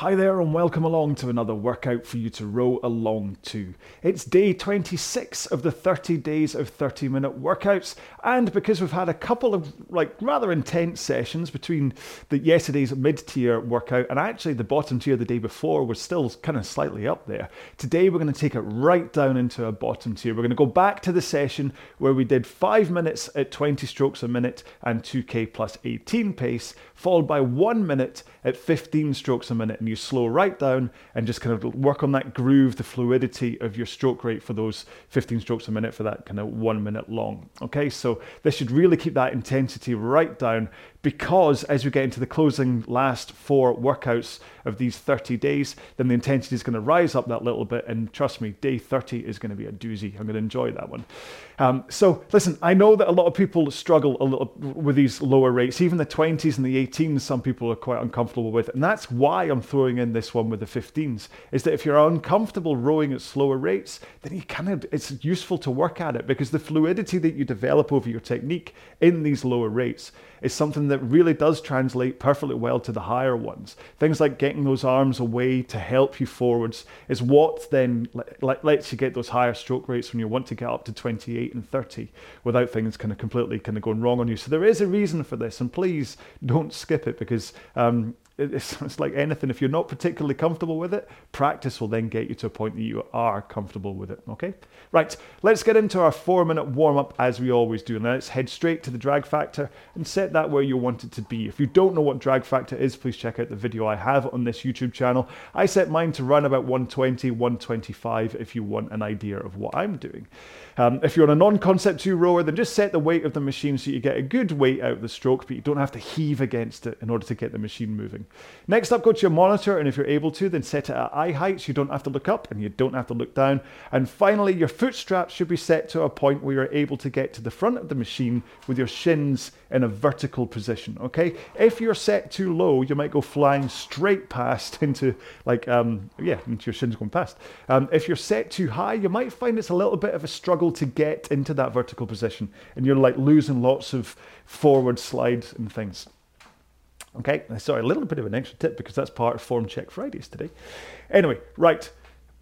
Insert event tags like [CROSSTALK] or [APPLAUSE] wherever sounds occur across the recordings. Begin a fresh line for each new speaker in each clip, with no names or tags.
Hi there, and welcome along to another workout for you to row along to. It's day 26 of the 30 days of 30 minute workouts, and because we've had a couple of like rather intense sessions between the yesterday's mid tier workout and actually the bottom tier the day before was still kind of slightly up there. Today we're going to take it right down into a bottom tier. We're going to go back to the session where we did five minutes at 20 strokes a minute and 2k plus 18 pace, followed by one minute at 15 strokes a minute and you slow right down and just kind of work on that groove, the fluidity of your stroke rate for those 15 strokes a minute for that kind of one minute long. Okay, so this should really keep that intensity right down because as we get into the closing last four workouts of these 30 days, then the intensity is going to rise up that little bit. And trust me, day 30 is going to be a doozy. I'm going to enjoy that one. Um, so listen, I know that a lot of people struggle a little with these lower rates, even the 20s and the 18s. Some people are quite uncomfortable with, and that's why I'm throwing in this one with the 15s. Is that if you're uncomfortable rowing at slower rates, then you kind of it's useful to work at it because the fluidity that you develop over your technique in these lower rates is something that really does translate perfectly well to the higher ones. Things like getting those arms away to help you forwards is what then lets you get those higher stroke rates when you want to get up to 28 and 30 without things kind of completely kind of going wrong on you. So there is a reason for this, and please don't skip it because um, it's, [LAUGHS] it's like anything. If you're not particularly comfortable with it, practice will then get you to a point that you are comfortable with it. Okay? Right, let's get into our four minute warm up as we always do. Now let's head straight to the drag factor and set that where you want it to be. If you don't know what drag factor is, please check out the video I have on this YouTube channel. I set mine to run about 120, 125 if you want an idea of what I'm doing. Um, if you're on a non-concept 2 rower, then just set the weight of the machine so you get a good weight out of the stroke, but you don't have to heave against it in order to get the machine moving. Next up, go to your monitor, and if you're able to, then set it at eye height so you don't have to look up and you don't have to look down. And finally, your foot straps should be set to a point where you're able to get to the front of the machine with your shins in a vertical position, okay? If you're set too low, you might go flying straight past [LAUGHS] into, like, um, yeah, into your shins going past. Um, if you're set too high, you might find it's a little bit of a struggle to get into that vertical position, and you're like losing lots of forward slides and things. Okay, sorry, a little bit of an extra tip because that's part of Form Check Fridays today. Anyway, right,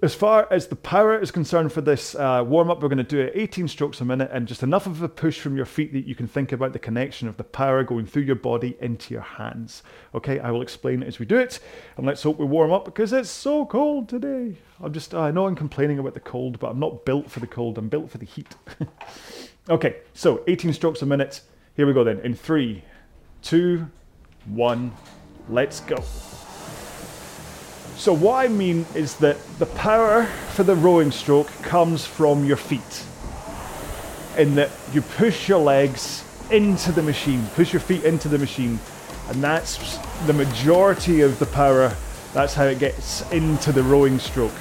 as far as the power is concerned for this uh, warm up, we're going to do it 18 strokes a minute and just enough of a push from your feet that you can think about the connection of the power going through your body into your hands. Okay, I will explain as we do it. And let's hope we warm up because it's so cold today. I'm just, I know I'm complaining about the cold, but I'm not built for the cold, I'm built for the heat. [LAUGHS] okay, so 18 strokes a minute. Here we go then. In three, two, one, let's go. So what I mean is that the power for the rowing stroke comes from your feet. In that you push your legs into the machine, push your feet into the machine, and that's the majority of the power. That's how it gets into the rowing stroke.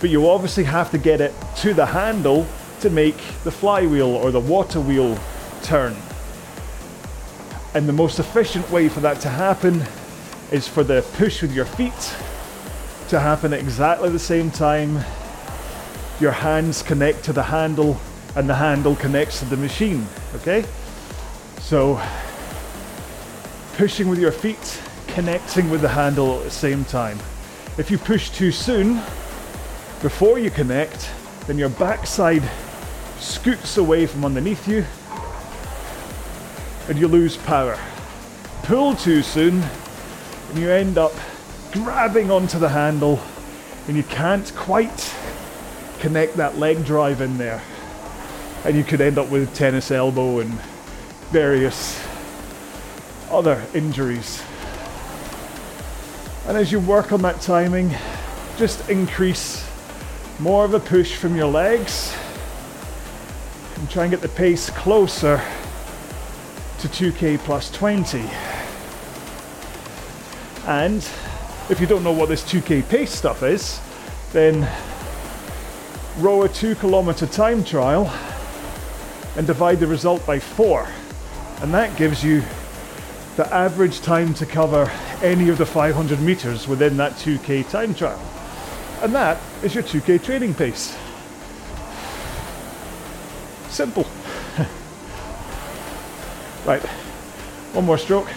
But you obviously have to get it to the handle to make the flywheel or the water wheel turn. And the most efficient way for that to happen is for the push with your feet to happen at exactly the same time. Your hands connect to the handle and the handle connects to the machine, okay? So, pushing with your feet, connecting with the handle at the same time. If you push too soon, before you connect, then your backside scoots away from underneath you and you lose power. Pull too soon and you end up grabbing onto the handle and you can't quite connect that leg drive in there. And you could end up with tennis elbow and various other injuries. And as you work on that timing, just increase more of a push from your legs and try and get the pace closer to 2k plus 20. And if you don't know what this 2K pace stuff is, then row a two kilometer time trial and divide the result by four. And that gives you the average time to cover any of the 500 meters within that 2k time trial. And that is your 2k training pace. Simple. [LAUGHS] right, one more stroke.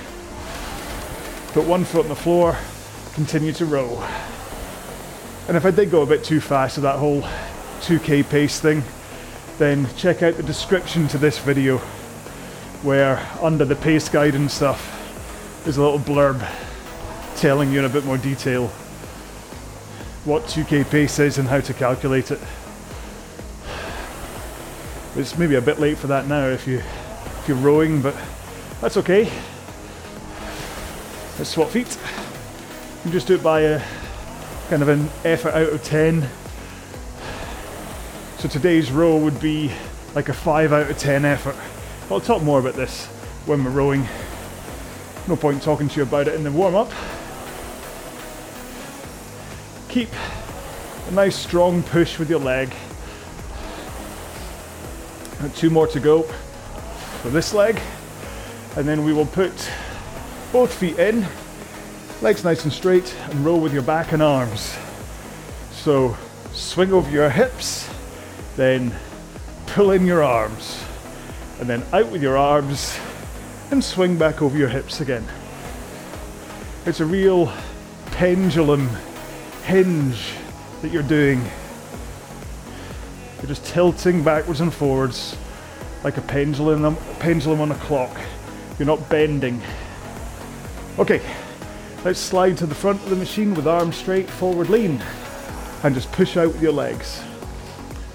Put one foot on the floor, continue to row. And if I did go a bit too fast with that whole 2k pace thing, then check out the description to this video where under the pace guide and stuff there's a little blurb telling you in a bit more detail what 2k pace is and how to calculate it. It's maybe a bit late for that now if you if you're rowing, but that's okay. Let's swap feet. You just do it by a kind of an effort out of 10. So today's row would be like a 5 out of 10 effort. I'll talk more about this when we're rowing. No point talking to you about it in the warm up. Keep a nice strong push with your leg. And two more to go for this leg. And then we will put both feet in, legs nice and straight, and roll with your back and arms. So swing over your hips, then pull in your arms, and then out with your arms, and swing back over your hips again. It's a real pendulum hinge that you're doing. You're just tilting backwards and forwards like a pendulum, a pendulum on a clock. You're not bending. Okay, let's slide to the front of the machine with arms straight, forward lean, and just push out with your legs.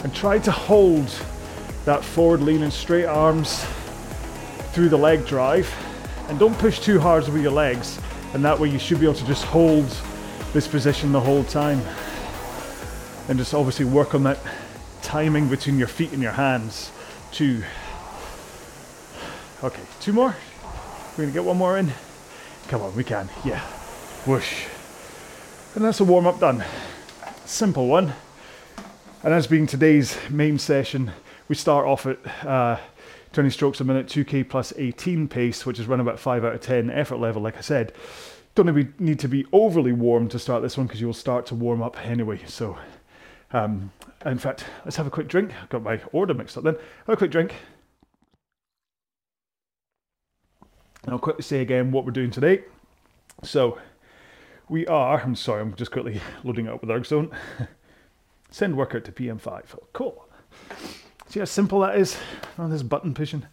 And try to hold that forward lean and straight arms through the leg drive. And don't push too hard with your legs, and that way you should be able to just hold this position the whole time. And just obviously work on that timing between your feet and your hands. Two. Okay, two more. We're gonna get one more in. Come on, we can. Yeah. Whoosh. And that's a warm up done. Simple one. And as being today's main session, we start off at uh, 20 strokes a minute, 2k plus 18 pace, which is run about 5 out of 10 effort level, like I said don't need to be overly warm to start this one because you'll start to warm up anyway. So, um, in fact, let's have a quick drink. I've got my order mixed up then. Have a quick drink. And I'll quickly say again what we're doing today. So, we are, I'm sorry, I'm just quickly loading up with ErgZone. [LAUGHS] Send workout to PM5. Oh, cool. See how simple that is? Oh, this button pushing.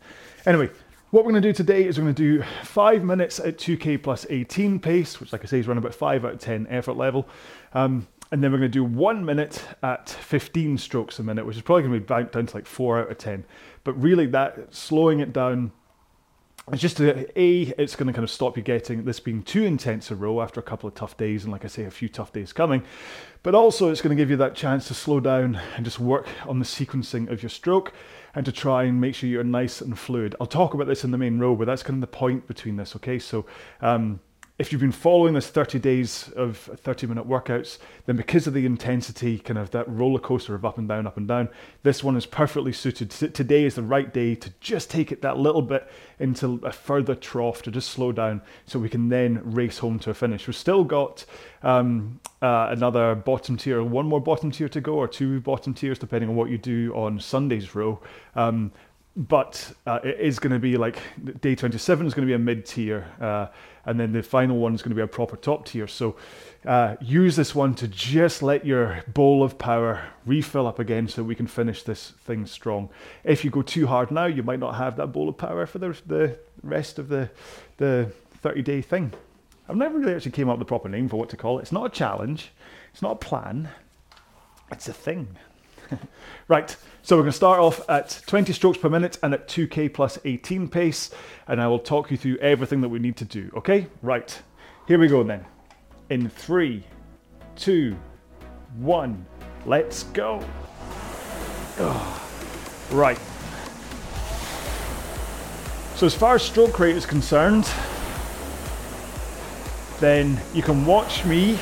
Anyway, what we're going to do today is we're going to do five minutes at 2k plus 18 pace, which, like I say, is around about five out of 10 effort level. Um, and then we're going to do one minute at 15 strokes a minute, which is probably going to be down to like four out of 10. But really, that slowing it down it's just a, a it's going to kind of stop you getting this being too intense a row after a couple of tough days and like i say a few tough days coming. But also it's going to give you that chance to slow down and just work on the sequencing of your stroke and to try and make sure you're nice and fluid. I'll talk about this in the main row but that's kind of the point between this okay? So um, if you've been following this 30 days of 30 minute workouts, then because of the intensity, kind of that roller coaster of up and down, up and down, this one is perfectly suited. Today is the right day to just take it that little bit into a further trough to just slow down so we can then race home to a finish. We've still got um, uh, another bottom tier, one more bottom tier to go, or two bottom tiers, depending on what you do on Sunday's row. Um, but uh, it is going to be like day 27 is going to be a mid tier. Uh, and then the final one is going to be a proper top tier. So uh, use this one to just let your bowl of power refill up again so we can finish this thing strong. If you go too hard now, you might not have that bowl of power for the, the rest of the, the 30 day thing. I've never really actually came up with a proper name for what to call it. It's not a challenge, it's not a plan, it's a thing. [LAUGHS] right, so we're going to start off at 20 strokes per minute and at 2k plus 18 pace, and I will talk you through everything that we need to do. Okay, right, here we go then. In three, two, one, let's go. Oh, [SIGHS] right. So, as far as stroke rate is concerned, then you can watch me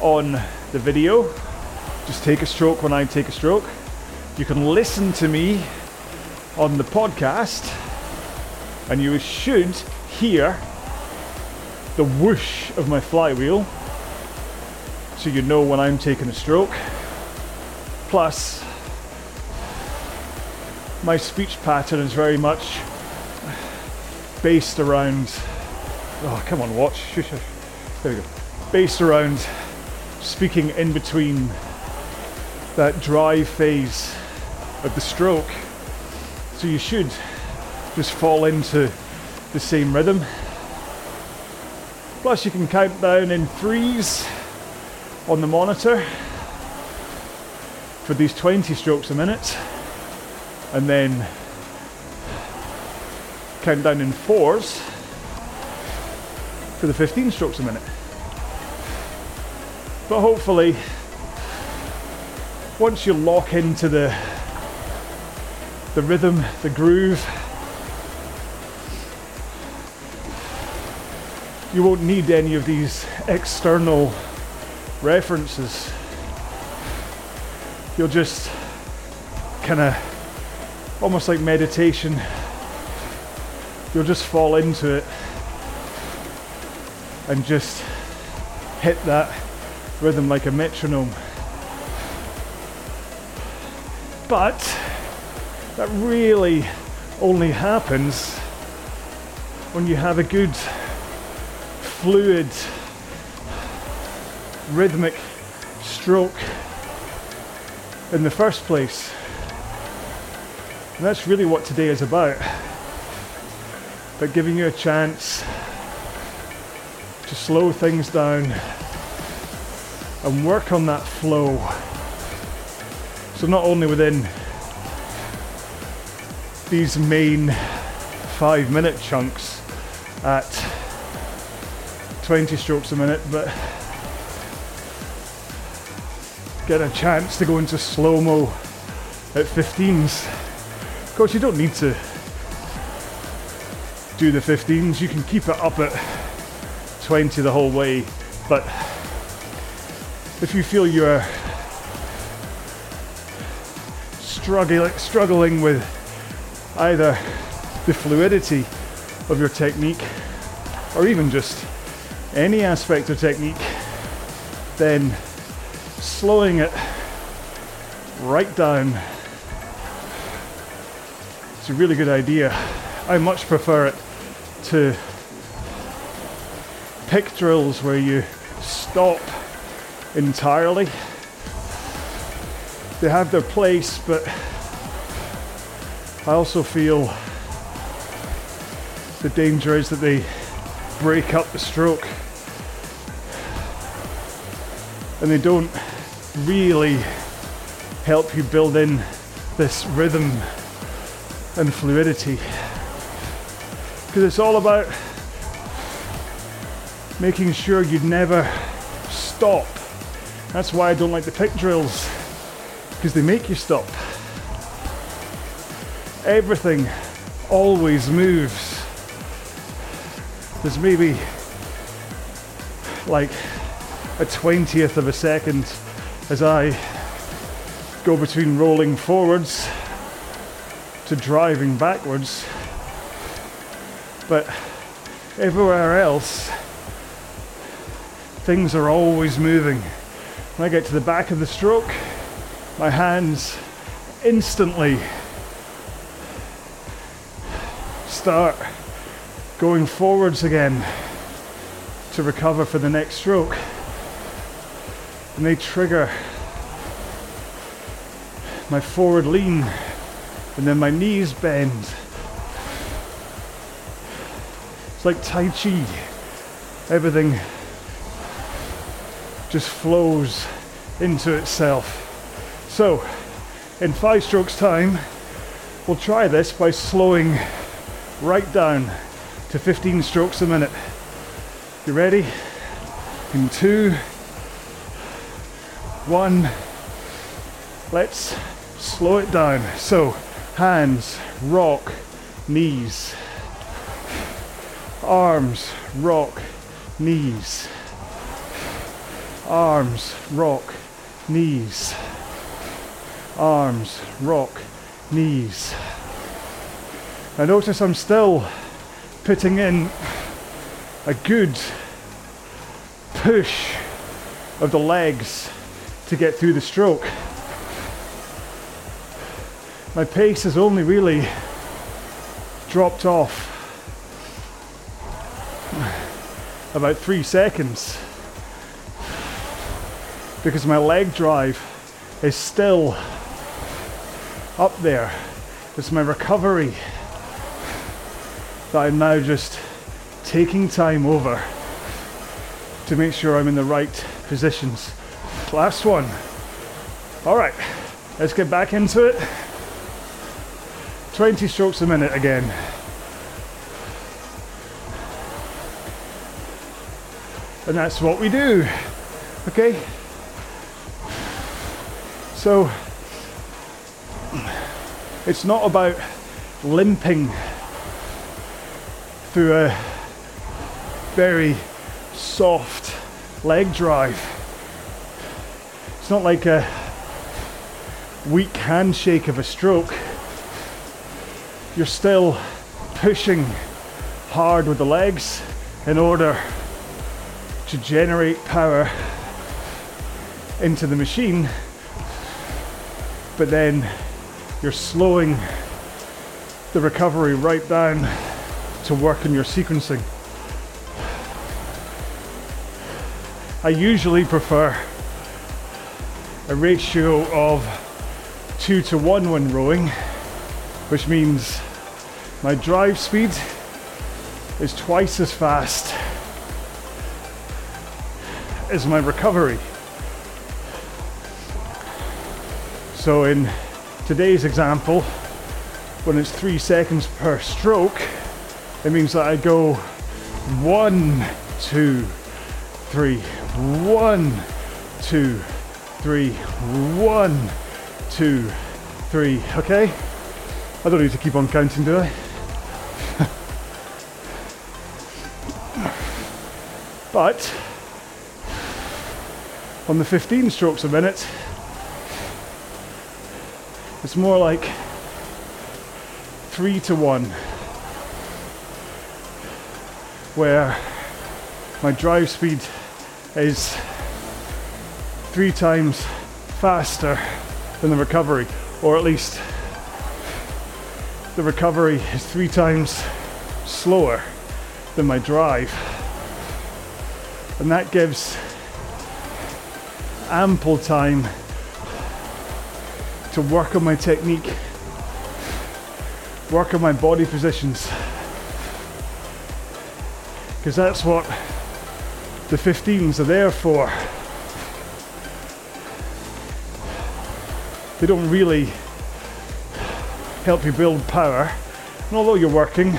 on the video just take a stroke when I take a stroke. You can listen to me on the podcast, and you should hear the whoosh of my flywheel so you know when I'm taking a stroke. Plus, my speech pattern is very much based around. Oh, come on, watch. There we go. Based around speaking in between that drive phase of the stroke. So you should just fall into the same rhythm. Plus, you can count down in threes on the monitor for these 20 strokes a minute, and then count down in fours for the 15 strokes a minute. But hopefully, once you lock into the the rhythm, the groove, you won't need any of these external references. You'll just kind of almost like meditation. You'll just fall into it and just hit that rhythm like a metronome. But that really only happens when you have a good fluid rhythmic stroke in the first place. And that's really what today is about. But giving you a chance to slow things down and work on that flow. So not only within these main five minute chunks at 20 strokes a minute, but get a chance to go into slow mo at 15s. Of course, you don't need to do the 15s, you can keep it up at 20 the whole way, but if you feel you're struggling, struggling with either the fluidity of your technique or even just any aspect of technique, then slowing it right down. It's a really good idea. I much prefer it to pick drills where you stop entirely. They have their place, but I also feel the danger is that they break up the stroke. And they don't really help you build in this rhythm and fluidity. Because it's all about making sure you never stop. That's why I don't like the pick drills because they make you stop. Everything always moves. There's maybe like a 20th of a second as I go between rolling forwards to driving backwards. But everywhere else, things are always moving. When I get to the back of the stroke, my hands instantly start going forwards again to recover for the next stroke. And they trigger my forward lean and then my knees bend. It's like Tai Chi. Everything just flows into itself. So, in five strokes time, we'll try this by slowing right down to 15 strokes a minute. You ready? In two, one, let's slow it down. So, hands, rock, knees, arms, rock, knees, arms, rock, knees, arms, rock, knees. I notice I'm still putting in a good push of the legs to get through the stroke. My pace has only really dropped off about three seconds because my leg drive is still up there. It's my recovery that I'm now just taking time over to make sure I'm in the right positions. Last one. All right, let's get back into it. 20 strokes a minute again. And that's what we do. Okay? So it's not about limping through a very soft leg drive. It's not like a weak handshake of a stroke. You're still pushing hard with the legs in order to generate power into the machine, but then you're slowing the recovery right down to work in your sequencing. I usually prefer a ratio of two to one when rowing, which means my drive speed is twice as fast as my recovery. So in today's example, when it's three seconds per stroke, it means that I go one, two, three, one, two, three, one, two, three. Okay? I don't need to keep on counting, do I? [LAUGHS] but on the 15 strokes a minute, it's more like three to one, where my drive speed is three times faster than the recovery, or at least the recovery is three times slower than my drive. And that gives ample time to work on my technique, work on my body positions. Because that's what the 15s are there for. They don't really help you build power. And although you're working,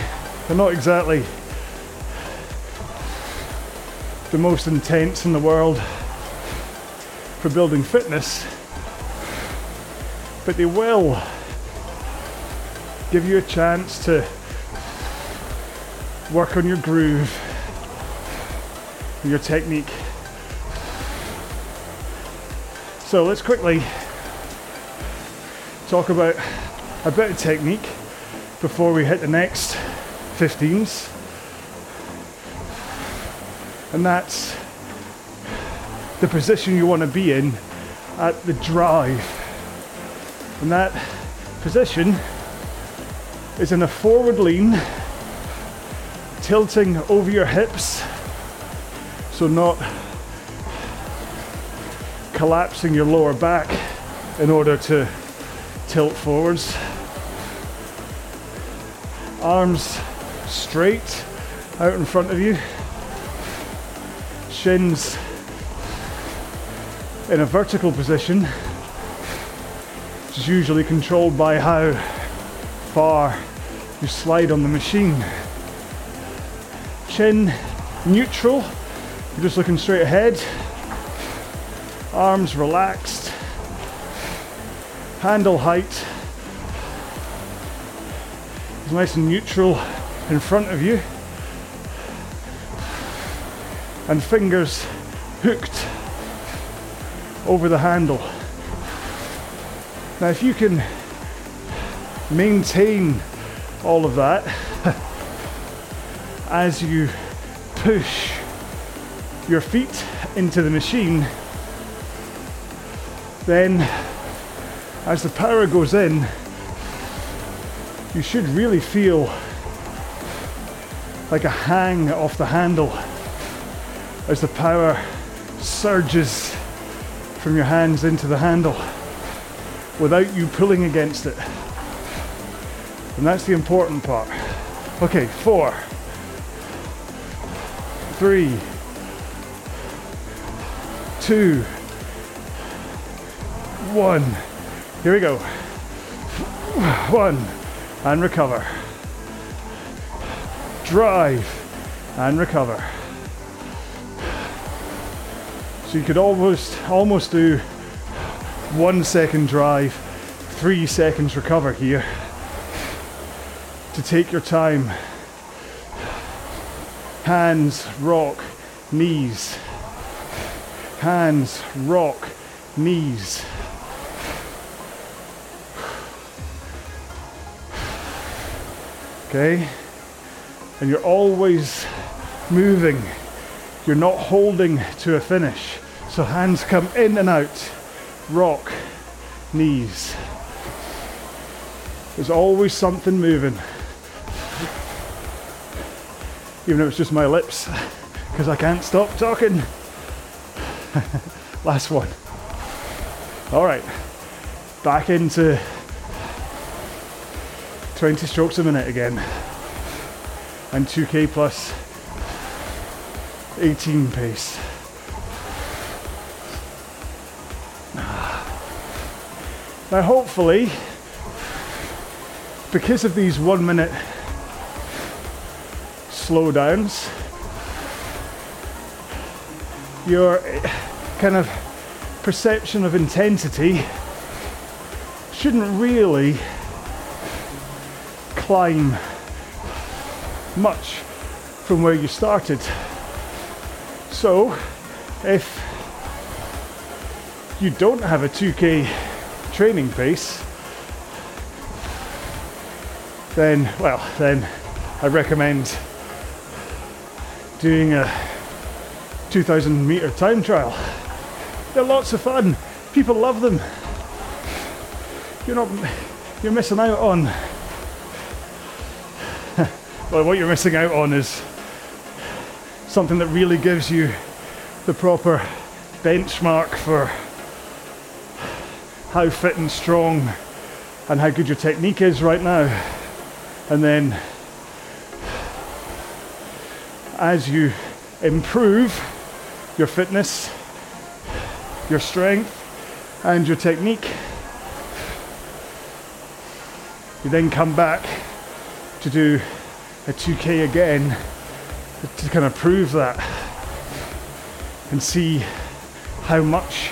they're not exactly the most intense in the world for building fitness, but they will give you a chance to work on your groove, your technique. So let's quickly talk about a bit of technique before we hit the next 15s. And that's the position you want to be in at the drive. And that position is in a forward lean, tilting over your hips, so not collapsing your lower back in order to tilt forwards. Arms straight out in front of you, shins in a vertical position, which is usually controlled by how far you slide on the machine. Chin neutral, you're just looking straight ahead. Arms relaxed. Handle height is nice and neutral in front of you. And fingers hooked over the handle. Now, if you can maintain all of that [LAUGHS] as you push your feet into the machine, then as the power goes in, you should really feel like a hang off the handle as the power surges from your hands into the handle without you pulling against it. And that's the important part. Okay, four, three, two, one. Here we go. One, and recover. Drive, and recover. So you could almost almost do one second drive, three seconds recover here to take your time. Hands, rock, knees. Hands, rock, knees. Okay? And you're always moving. You're not holding to a finish. So hands come in and out. Rock, knees. There's always something moving even if it's just my lips, because I can't stop talking. [LAUGHS] Last one. All right, back into 20 strokes a minute again, and 2k plus 18 pace. Now, hopefully, because of these one minute slowdowns, your eh, kind of perception of intensity shouldn't really climb much from where you started. So, if you don't have a 2k training pace, then, well, then I recommend doing a 2000 meter time trial. They're lots of fun. People love them. You're not, you're missing out on. [LAUGHS] well, what you're missing out on is something that really gives you the proper benchmark for how fit and strong and how good your technique is right now. And then as you improve your fitness, your strength, and your technique, you then come back to do a 2K again to kind of prove that and see how much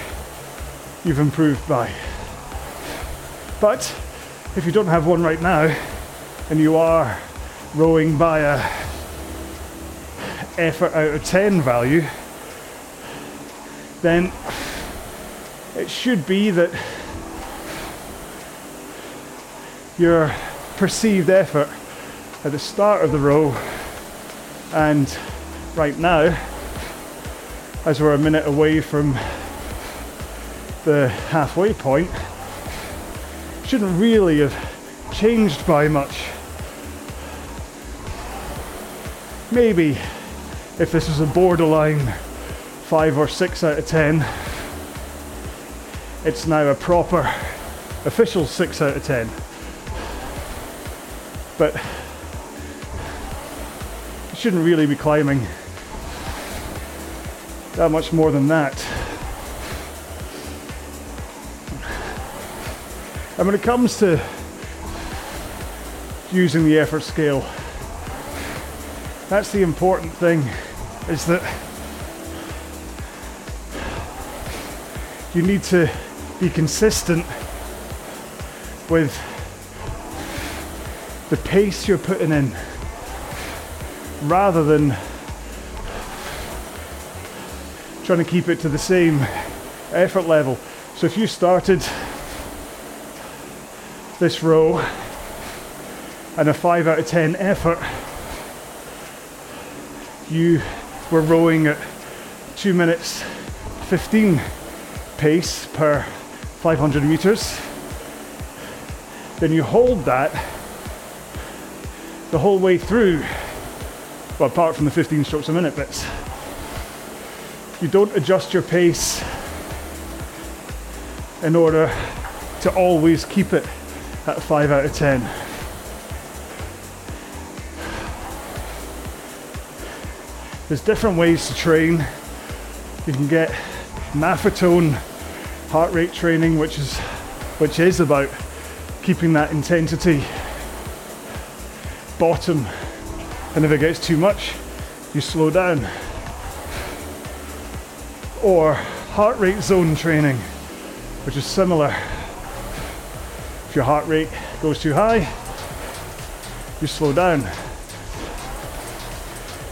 you've improved by. But if you don't have one right now and you are rowing by a effort out of 10 value, then it should be that your perceived effort at the start of the row and right now, as we're a minute away from the halfway point, shouldn't really have changed by much. Maybe if this is a borderline 5 or 6 out of 10, it's now a proper official 6 out of 10. But shouldn't really be climbing that much more than that. And when it comes to using the effort scale, that's the important thing is that you need to be consistent with the pace you're putting in rather than trying to keep it to the same effort level. So if you started this row. And a 5 out of 10 effort, you were rowing at 2 minutes 15 pace per 500 meters, then you hold that the whole way through, well, apart from the 15 strokes a minute bits. You don't adjust your pace in order to always keep it at 5 out of 10. There's different ways to train. You can get Maffetone heart rate training, which is which is about keeping that intensity bottom, and if it gets too much, you slow down. Or heart rate zone training, which is similar. If your heart rate goes too high, you slow down.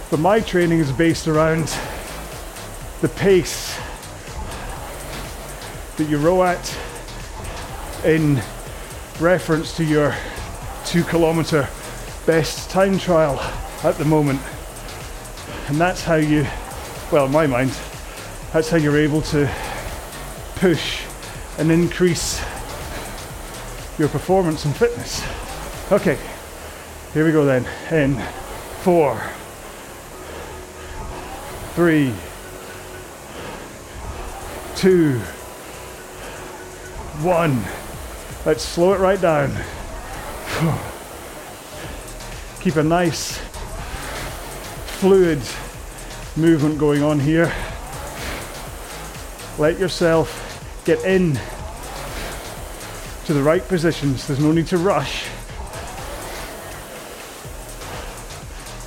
But my training is based around the pace that you row at in reference to your two kilometer best time trial at the moment. And that's how you, well, in my mind, that's how you're able to push and increase your performance and fitness. Okay, here we go then. In four, three, two, one. Let's slow it right down. Keep a nice fluid movement going on here. Let yourself get in to the right positions. There's no need to rush.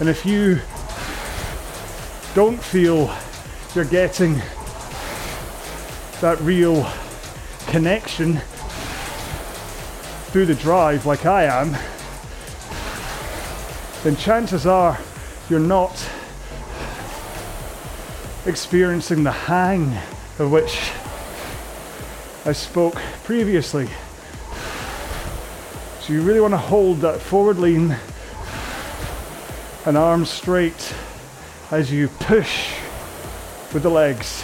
And if you don't feel you're getting that real connection through the drive like I am, then chances are you're not experiencing the hang of which I spoke previously. So you really want to hold that forward lean and arms straight as you push with the legs.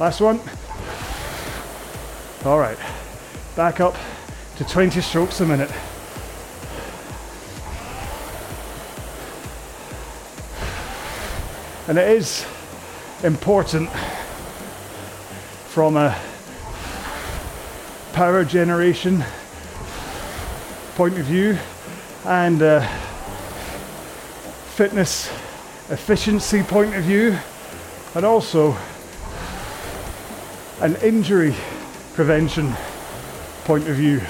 Last one. All right, back up to 20 strokes a minute. And it is important from a power generation point of view and a fitness efficiency point of view, and also an injury prevention point of view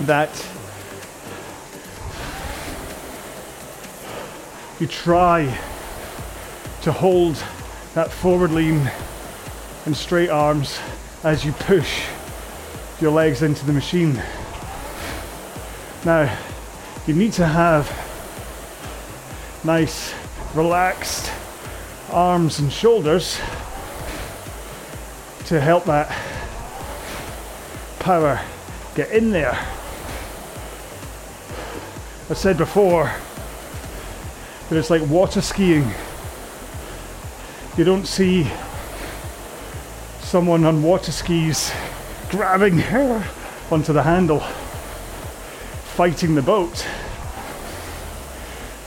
that you try to hold that forward lean and straight arms as you push your legs into the machine. Now, you need to have nice, relaxed arms and shoulders to help that power get in there. I said before that it's like water skiing. You don't see someone on water skis grabbing her onto the handle, fighting the boat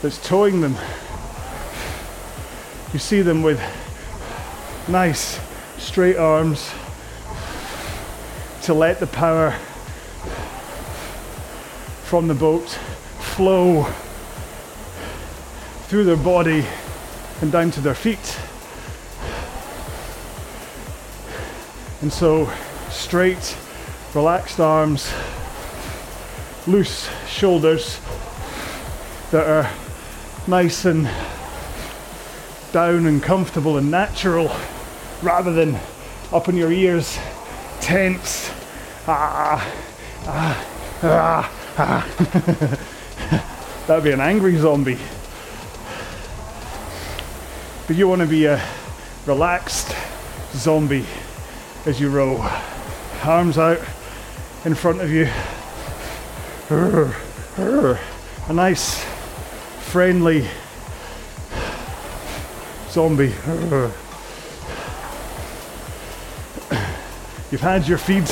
that's towing them. You see them with nice straight arms to let the power from the boat flow through their body and down to their feet. And so, straight, relaxed arms, loose shoulders that are nice and down and comfortable and natural rather than up in your ears, tense. Ah, ah, ah, ah. [LAUGHS] That'd be an angry zombie. But you want to be a relaxed, zombie as you row. Arms out in front of you. A nice, friendly zombie. You've had your feed,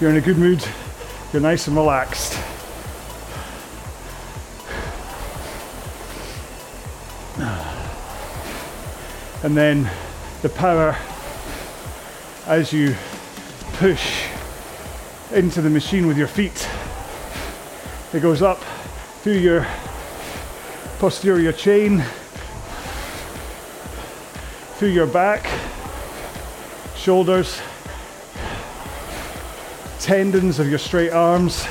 you're in a good mood, you're nice and relaxed. And then the power as you push into the machine with your feet. It goes up through your posterior chain, through your back, shoulders, tendons of your straight arms,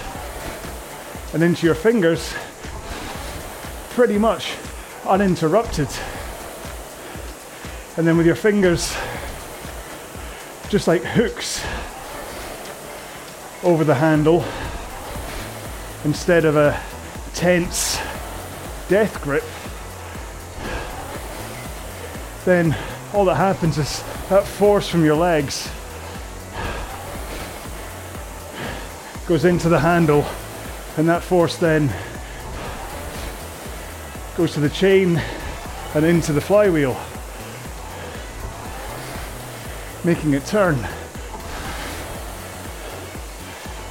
and into your fingers, pretty much uninterrupted. And then with your fingers, just like hooks over the handle instead of a tense death grip, then all that happens is that force from your legs goes into the handle, and that force then goes to the chain and into the flywheel, making it turn.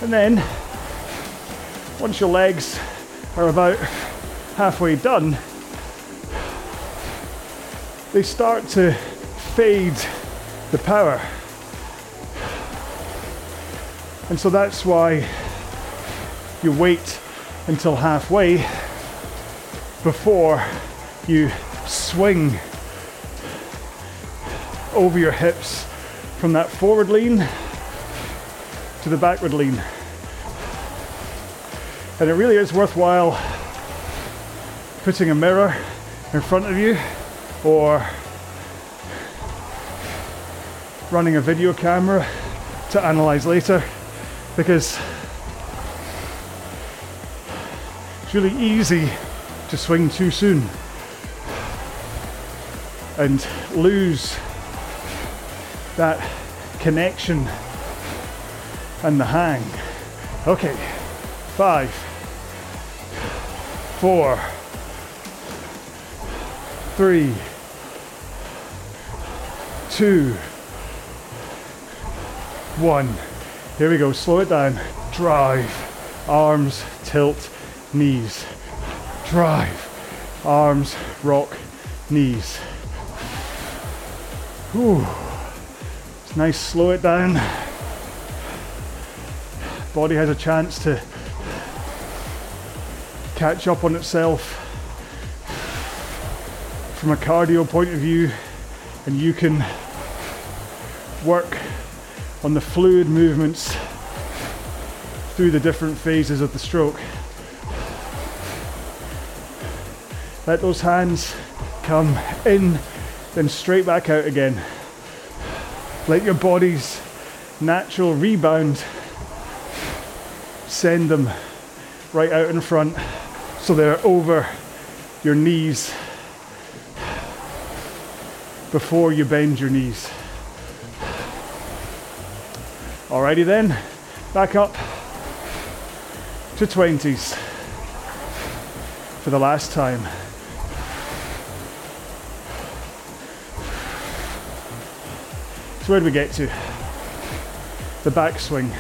And then, once your legs are about halfway done, they start to fade the power. And so that's why you wait until halfway before you swing over your hips from that forward lean to the backward lean. And it really is worthwhile putting a mirror in front of you or running a video camera to analyze later because it's really easy to swing too soon and lose that connection and the hang. Okay, five, four, three, two, one. Here we go, slow it down. Drive, arms, tilt, knees. Drive, arms, rock, knees. Whew. It's nice, slow it down. Body has a chance to catch up on itself from a cardio point of view, and you can work on the fluid movements through the different phases of the stroke. Let those hands come in, then straight back out again. Let your body's natural rebound send them right out in front so they're over your knees before you bend your knees. Alrighty then, back up to 20s for the last time. So where do we get to? The back swing.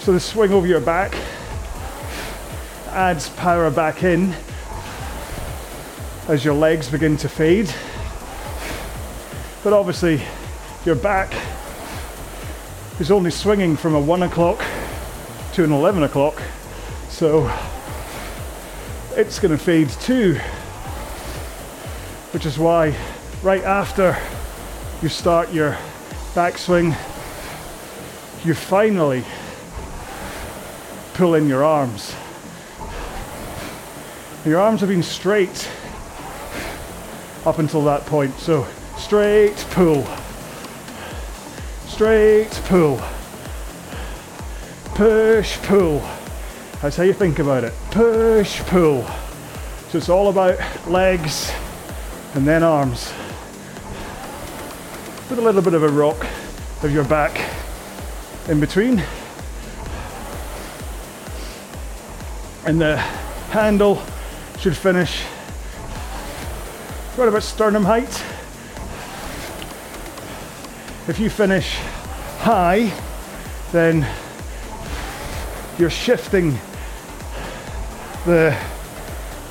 So the swing over your back adds power back in as your legs begin to fade. But obviously, your back is only swinging from a 1 o'clock to an 11 o'clock, so it's going to fade too. Which is why, right after you start your backswing, you finally pull in your arms. Your arms have been straight up until that point. So straight pull, straight pull, push pull. That's how you think about it. Push pull. So it's all about legs and then arms. with a little bit of a rock of your back in between. And the handle should finish right about sternum height. If you finish high, then you're shifting the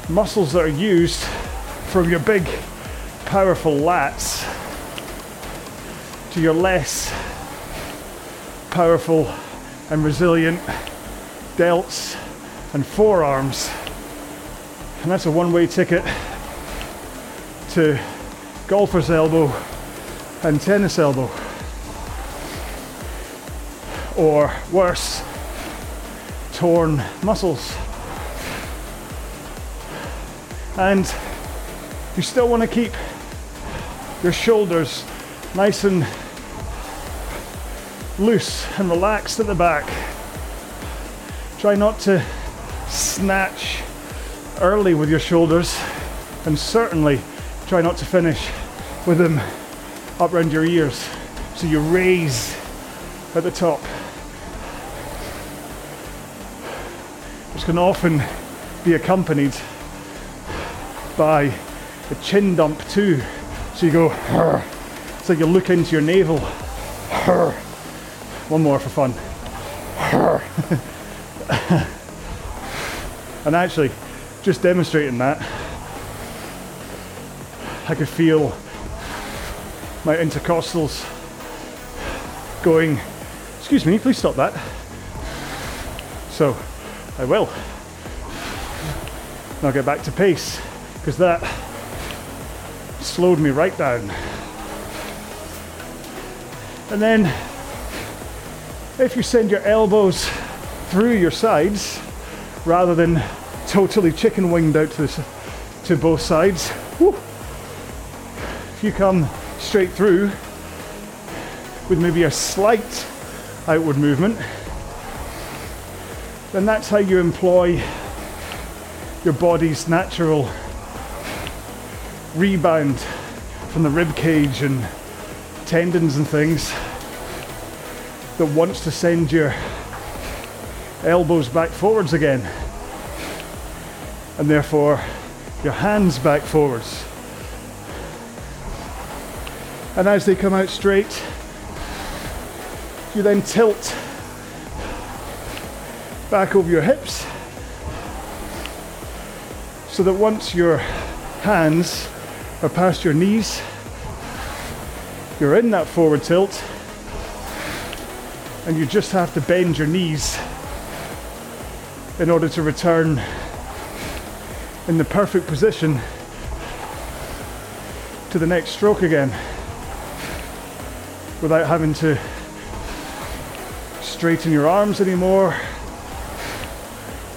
muscles that are used from your big, powerful lats to your less powerful and resilient delts and forearms. And that's a one way ticket to golfer's elbow and tennis elbow. Or worse, torn muscles. And you still want to keep your shoulders nice and loose and relaxed at the back. Try not to snatch early with your shoulders, and certainly try not to finish with them up around your ears. So you raise at the top, which can often be accompanied by a chin dump too. So you go, Hur. it's like you look into your navel. Hur. [CLEARS THROAT] One more for fun. [LAUGHS] and actually, just demonstrating that, I could feel my intercostals going, excuse me, please stop that. So I will. And I'll get back to pace because that slowed me right down. And then if you send your elbows through your sides rather than totally chicken winged out to, to both sides, if you come straight through with maybe a slight outward movement, then that's how you employ your body's natural rebound from the rib cage and tendons and things that wants to send your elbows back forwards again and therefore your hands back forwards. And as they come out straight you then tilt back over your hips so that once your hands are past your knees you're in that forward tilt and you just have to bend your knees in order to return in the perfect position to the next stroke again without having to straighten your arms anymore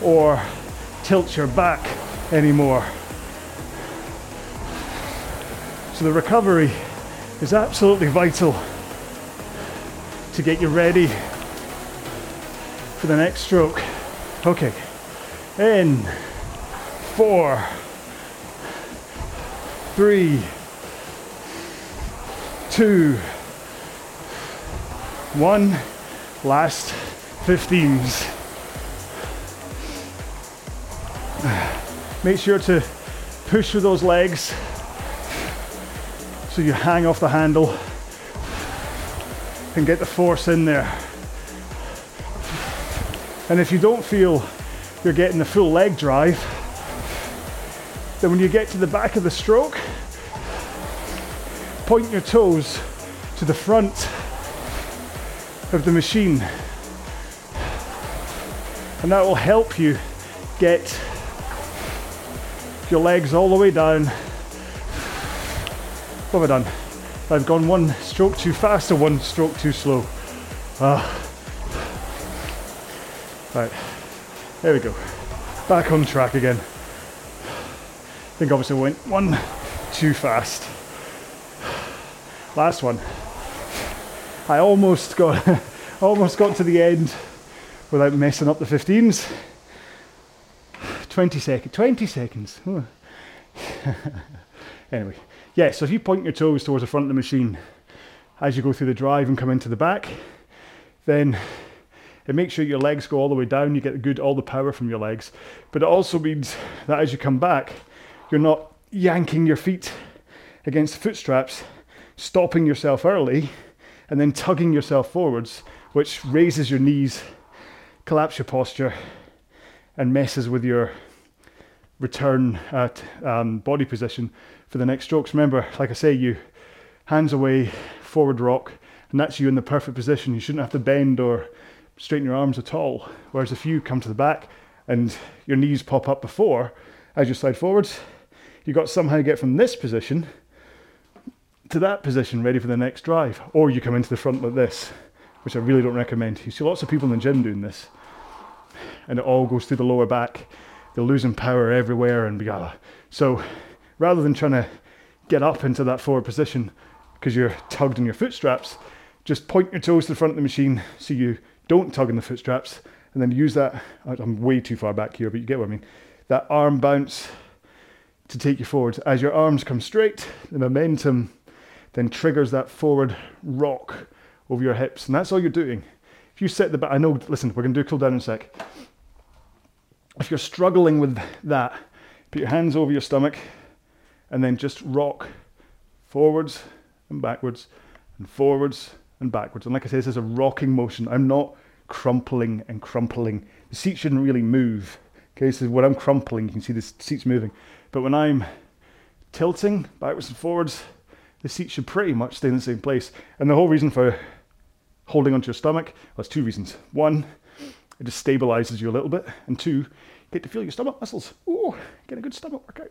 or tilt your back anymore. So the recovery is absolutely vital to get you ready for the next stroke. Okay, in four, three, two, one, last 15s. Make sure to push through those legs so you hang off the handle and get the force in there. And if you don't feel you're getting the full leg drive, then when you get to the back of the stroke, point your toes to the front of the machine. And that will help you get your legs all the way down. What have I done? I've gone one stroke too fast or one stroke too slow. Ah. Right, there we go. Back on track again. I think obviously went one too fast. Last one. I almost got [LAUGHS] almost got to the end without messing up the 15s. 20 seconds. 20 seconds. [LAUGHS] anyway, yeah, so if you point your toes towards the front of the machine, as you go through the drive and come into the back. Then it makes sure your legs go all the way down, you get good all the power from your legs. But it also means that as you come back, you're not yanking your feet against the foot straps, stopping yourself early, and then tugging yourself forwards, which raises your knees, collapse your posture, and messes with your return at um, body position for the next strokes. Remember, like I say, you hands away, forward rock, and that's you in the perfect position. You shouldn't have to bend or straighten your arms at all. Whereas if you come to the back and your knees pop up before as you slide forwards, you've got to somehow get from this position to that position ready for the next drive. Or you come into the front like this, which I really don't recommend. You see lots of people in the gym doing this, and it all goes through the lower back. They're losing power everywhere and blah. So rather than trying to get up into that forward position because you're tugged in your foot straps, just point your toes to the front of the machine so you don't tug in the foot straps and then use that. I'm way too far back here, but you get what I mean. That arm bounce to take you forward. As your arms come straight, the momentum then triggers that forward rock over your hips, and that's all you're doing. If you set the back, I know, listen, we're going to do a cool down in a sec. If you're struggling with that, put your hands over your stomach and then just rock forwards and backwards and forwards and backwards. And like I say, this is a rocking motion. I'm not crumpling and crumpling. The seat shouldn't really move. Okay, so when I'm crumpling, you can see the seat's moving. But when I'm tilting backwards and forwards, the seat should pretty much stay in the same place. And the whole reason for holding onto your stomach, well, there's two reasons. One, it just stabilizes you a little bit. And two, you get to feel your stomach muscles. Ooh, get a good stomach workout.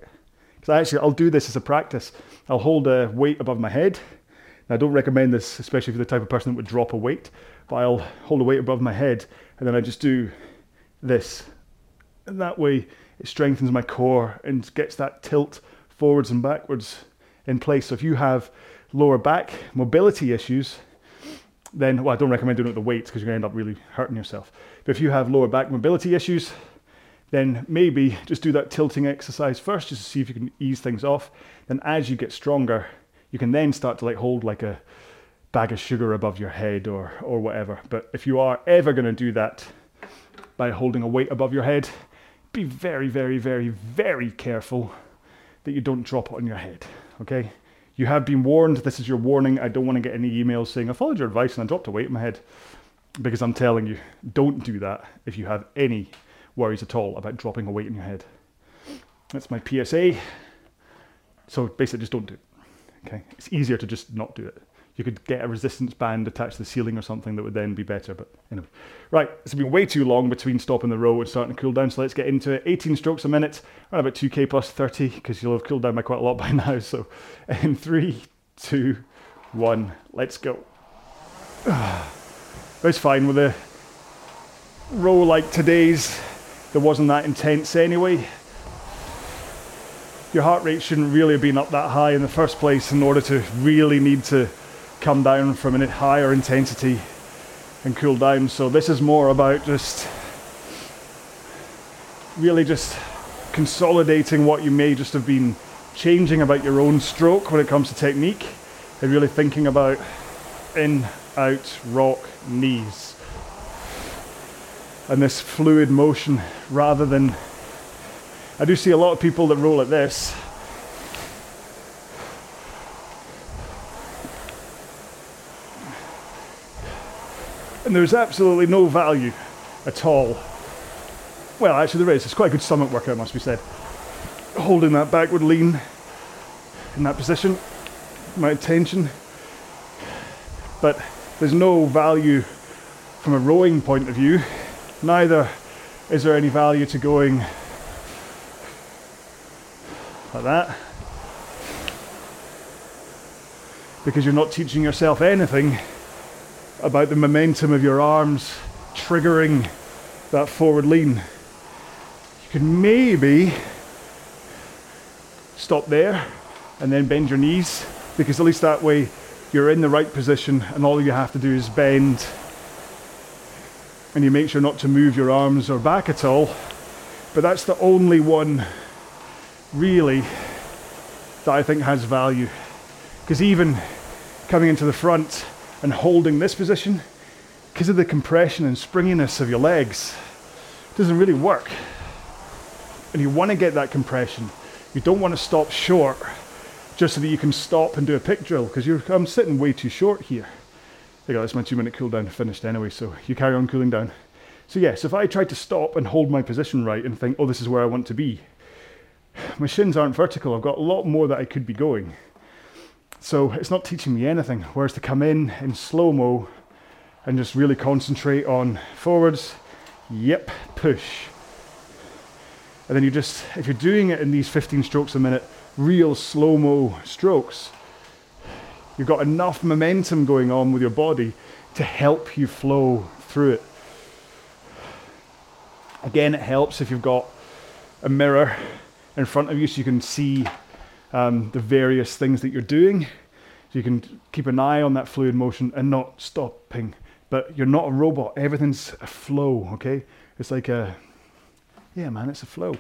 Because I actually, I'll do this as a practice. I'll hold a weight above my head now, I don't recommend this, especially if you're the type of person that would drop a weight, but I'll hold a weight above my head and then I just do this. And that way it strengthens my core and gets that tilt forwards and backwards in place. So if you have lower back mobility issues, then, well, I don't recommend doing it with the weights because you're going to end up really hurting yourself. But if you have lower back mobility issues, then maybe just do that tilting exercise first just to see if you can ease things off. Then as you get stronger, you can then start to like hold like a bag of sugar above your head or or whatever. But if you are ever going to do that by holding a weight above your head, be very, very, very, very careful that you don't drop it on your head. Okay? You have been warned. This is your warning. I don't want to get any emails saying I followed your advice and I dropped a weight in my head. Because I'm telling you, don't do that if you have any worries at all about dropping a weight in your head. That's my PSA. So basically, just don't do it. Okay, it's easier to just not do it. You could get a resistance band attached to the ceiling or something that would then be better. But anyway, right, it's been way too long between stopping the row and starting to cool down. So let's get into it. 18 strokes a minute, around about 2k plus 30, because you'll have cooled down by quite a lot [LAUGHS] by now. So in three, two, one, let's go. [SIGHS] It's fine with a row like today's. There wasn't that intense anyway your heart rate shouldn't really have been up that high in the first place in order to really need to come down from a higher intensity and cool down. So this is more about just really just consolidating what you may just have been changing about your own stroke when it comes to technique and really thinking about in, out, rock, knees. And this fluid motion rather than I do see a lot of people that roll at this. And there's absolutely no value at all. Well, actually, there is. It's quite a good stomach workout, must be said. Holding that backward lean in that position, my tension. But there's no value from a rowing point of view. Neither is there any value to going like that. Because you're not teaching yourself anything about the momentum of your arms triggering that forward lean. You can maybe stop there and then bend your knees because at least that way you're in the right position and all you have to do is bend and you make sure not to move your arms or back at all. But that's the only one really that I think has value. Because even coming into the front and holding this position, because of the compression and springiness of your legs, doesn't really work. And you want to get that compression. You don't want to stop short just so that you can stop and do a pick drill because I'm sitting way too short here. There you go, that's my two minute cool down finished anyway, so you carry on cooling down. So yes, if I try to stop and hold my position right and think, oh, this is where I want to be, [SIGHS] my shins aren't vertical. I've got a lot more that I could be going. So it's not teaching me anything. Whereas to come in in slow mo and just really concentrate on forwards, yep, push. And then you just, if you're doing it in these 15 strokes a minute, real slow mo strokes, you've got enough momentum going on with your body to help you flow through it. Again, it helps if you've got a mirror in front of you so you can see um, the various things that you're doing. So you can keep an eye on that fluid motion and not stopping. But you're not a robot. Everything's a flow, okay? It's like a, yeah, man, it's a flow.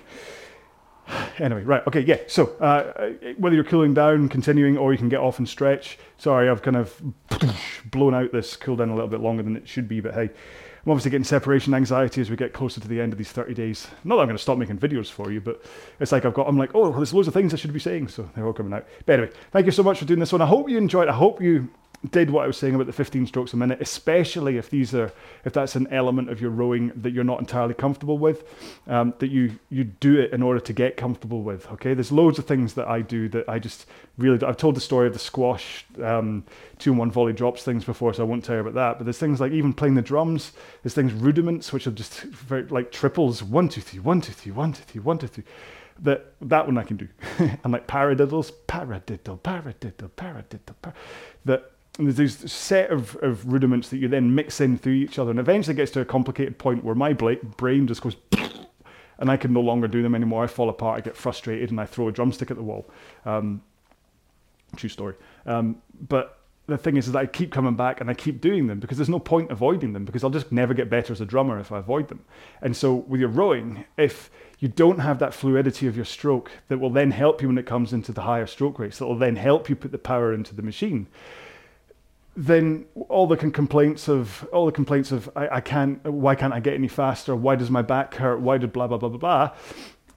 [SIGHS] Anyway, right, okay, yeah. So uh, whether you're cooling down, continuing, or you can get off and stretch. Sorry, I've kind of [SNIFFS] blown out this cool down a little bit longer than it should be, but hey, I'm obviously getting separation anxiety as we get closer to the end of these 30 days. Not that I'm going to stop making videos for you, but it's like I've got, I'm like, oh, there's loads of things I should be saying, so they're all coming out. But anyway, thank you so much for doing this one. I hope you enjoyed. I hope you did what I was saying about the 15 strokes a minute, especially if these are if that's an element of your rowing that you're not entirely comfortable with, um, that you you do it in order to get comfortable with. Okay, there's loads of things that I do that I just really. I've told the story of the squash um, two and one volley drops things before, so I won't tell you about that. But there's things like even playing the drums. There's things rudiments which are just very, like triples one two three one two three one two three one two three that that one I can do. [LAUGHS] and like paradiddles, paradiddle, paradiddle, paradiddle, par- that and there's this set of, of rudiments that you then mix in through each other, and eventually it gets to a complicated point where my brain just goes, [LAUGHS] and I can no longer do them anymore. I fall apart, I get frustrated, and I throw a drumstick at the wall. Um, true story. Um, but the thing is, is that I keep coming back and I keep doing them because there's no point avoiding them because I'll just never get better as a drummer if I avoid them. And so with your rowing, if you don't have that fluidity of your stroke that will then help you when it comes into the higher stroke rates, that will then help you put the power into the machine then all the complaints of all the complaints of I, I, can't why can't I get any faster? Why does my back hurt? Why did blah blah blah blah blah?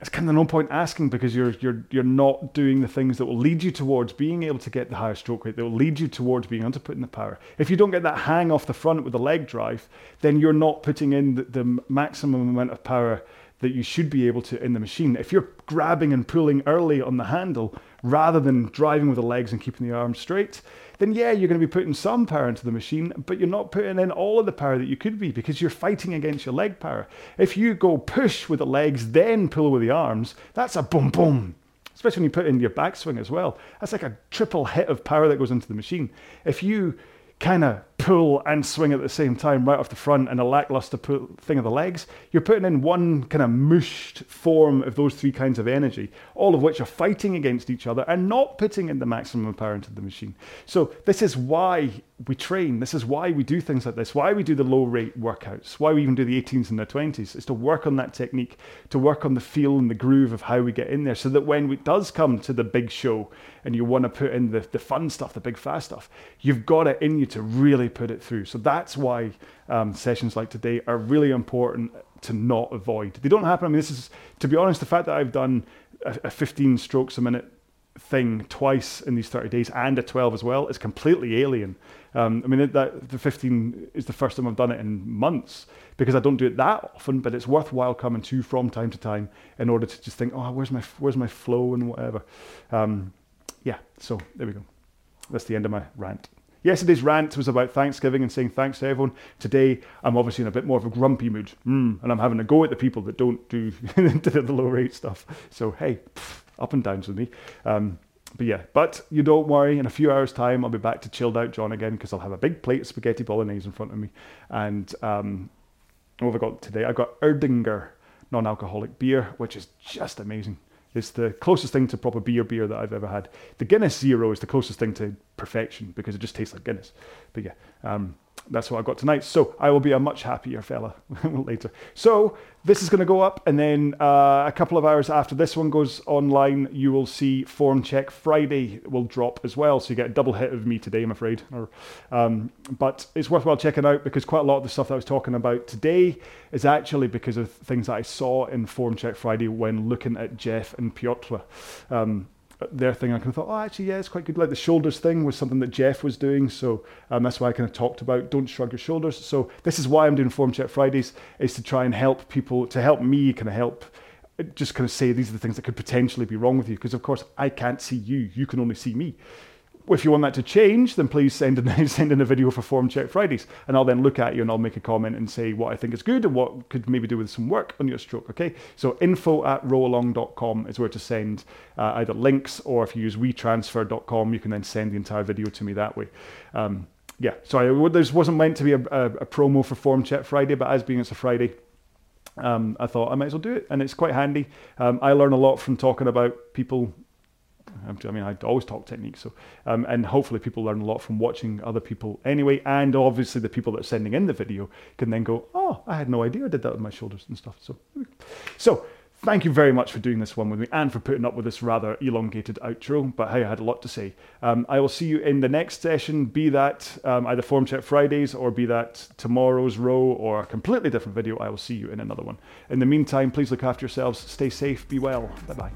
It's kind of no point asking because you're you're you're not doing the things that will lead you towards being able to get the higher stroke rate that will lead you towards being able to put in the power. If you don't get that hang off the front with the leg drive then you're not putting in the, the maximum amount of power that you should be able to in the machine. If you're grabbing and pulling early on the handle rather than driving with the legs and keeping the arms straight then yeah, you're going to be putting some power into the machine, but you're not putting in all of the power that you could be because you're fighting against your leg power. If you go push with the legs, then pull with the arms, that's a boom boom. Especially when you put in your backswing as well. That's like a triple hit of power that goes into the machine. If you kind of pull and swing at the same time right off the front and a lackluster pull, thing of the legs, you're putting in one kind of mushed form of those three kinds of energy, all of which are fighting against each other and not putting in the maximum power into the machine. So this is why we train. This is why we do things like this, why we do the low rate workouts, why we even do the 18s and the 20s, is to work on that technique, to work on the feel and the groove of how we get in there so that when it does come to the big show and you want to put in the, the fun stuff, the big fast stuff, you've got it in you to really put it through. So that's why um, sessions like today are really important to not avoid. They don't happen. I mean, this is, to be honest, the fact that I've done a, a 15 strokes a minute thing twice in these 30 days and a 12 as well is completely alien. Um, I mean, that the 15 is the first time I've done it in months because I don't do it that often, but it's worthwhile coming to from time to time in order to just think, oh, where's my where's my flow and whatever. Um, yeah, so there we go. That's the end of my rant. Yesterday's rant was about Thanksgiving and saying thanks to everyone. Today, I'm obviously in a bit more of a grumpy mood, mm, and I'm having a go at the people that don't do [LAUGHS] the low rate stuff. So hey, pff, up and downs with me. Um, but yeah, but you don't worry. In a few hours' time, I'll be back to chilled out John again because I'll have a big plate of spaghetti bolognese in front of me. And um, what have I got today? I've got Erdinger non-alcoholic beer, which is just amazing. It's the closest thing to proper beer beer that I've ever had. The Guinness Zero is the closest thing to perfection because it just tastes like Guinness. But yeah, um, that's what I got tonight. So I will be a much happier fella [LAUGHS] later. So this is going to go up, and then uh, a couple of hours after this one goes online, you will see Form Check Friday will drop as well. So you get a double hit of me today, I'm afraid. Or, um, but it's worthwhile checking out because quite a lot of the stuff that I was talking about today is actually because of things that I saw in Form Check Friday when looking at Jeff and Piotr. Um, their thing, I kind of thought, oh, actually, yeah, it's quite good. Like the shoulders thing was something that Jeff was doing, so um, that's why I kind of talked about don't shrug your shoulders. So this is why I'm doing Form Check Fridays, is to try and help people, to help me kind of help just kind of say these are the things that could potentially be wrong with you. Because of course, I can't see you; you can only see me if you want that to change, then please send in, [LAUGHS] send in a video for Form Check Fridays, and I'll then look at you and I'll make a comment and say what I think is good and what could maybe do with some work on your stroke. Okay, so info at rowalong.com is where to send uh, either links or if you use wetransfer.com, you can then send the entire video to me that way. Um, yeah, sorry, this wasn't meant to be a, a, a, promo for Form Check Friday, but as being it's a Friday, um, I thought I might as well do it, and it's quite handy. Um, I learn a lot from talking about people I mean, I always talk technique, so um, and hopefully people learn a lot from watching other people anyway, and obviously the people that are sending in the video can then go, oh, I had no idea I did that with my shoulders and stuff. So, so thank you very much for doing this one with me and for putting up with this rather elongated outro. But hey, I had a lot to say. Um, I will see you in the next session, be that um, either Form Check Fridays or be that tomorrow's row or a completely different video. I will see you in another one. In the meantime, please look after yourselves, stay safe, be well. Bye bye.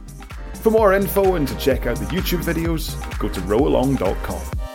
For more info and to check out the YouTube videos, go to rowalong.com.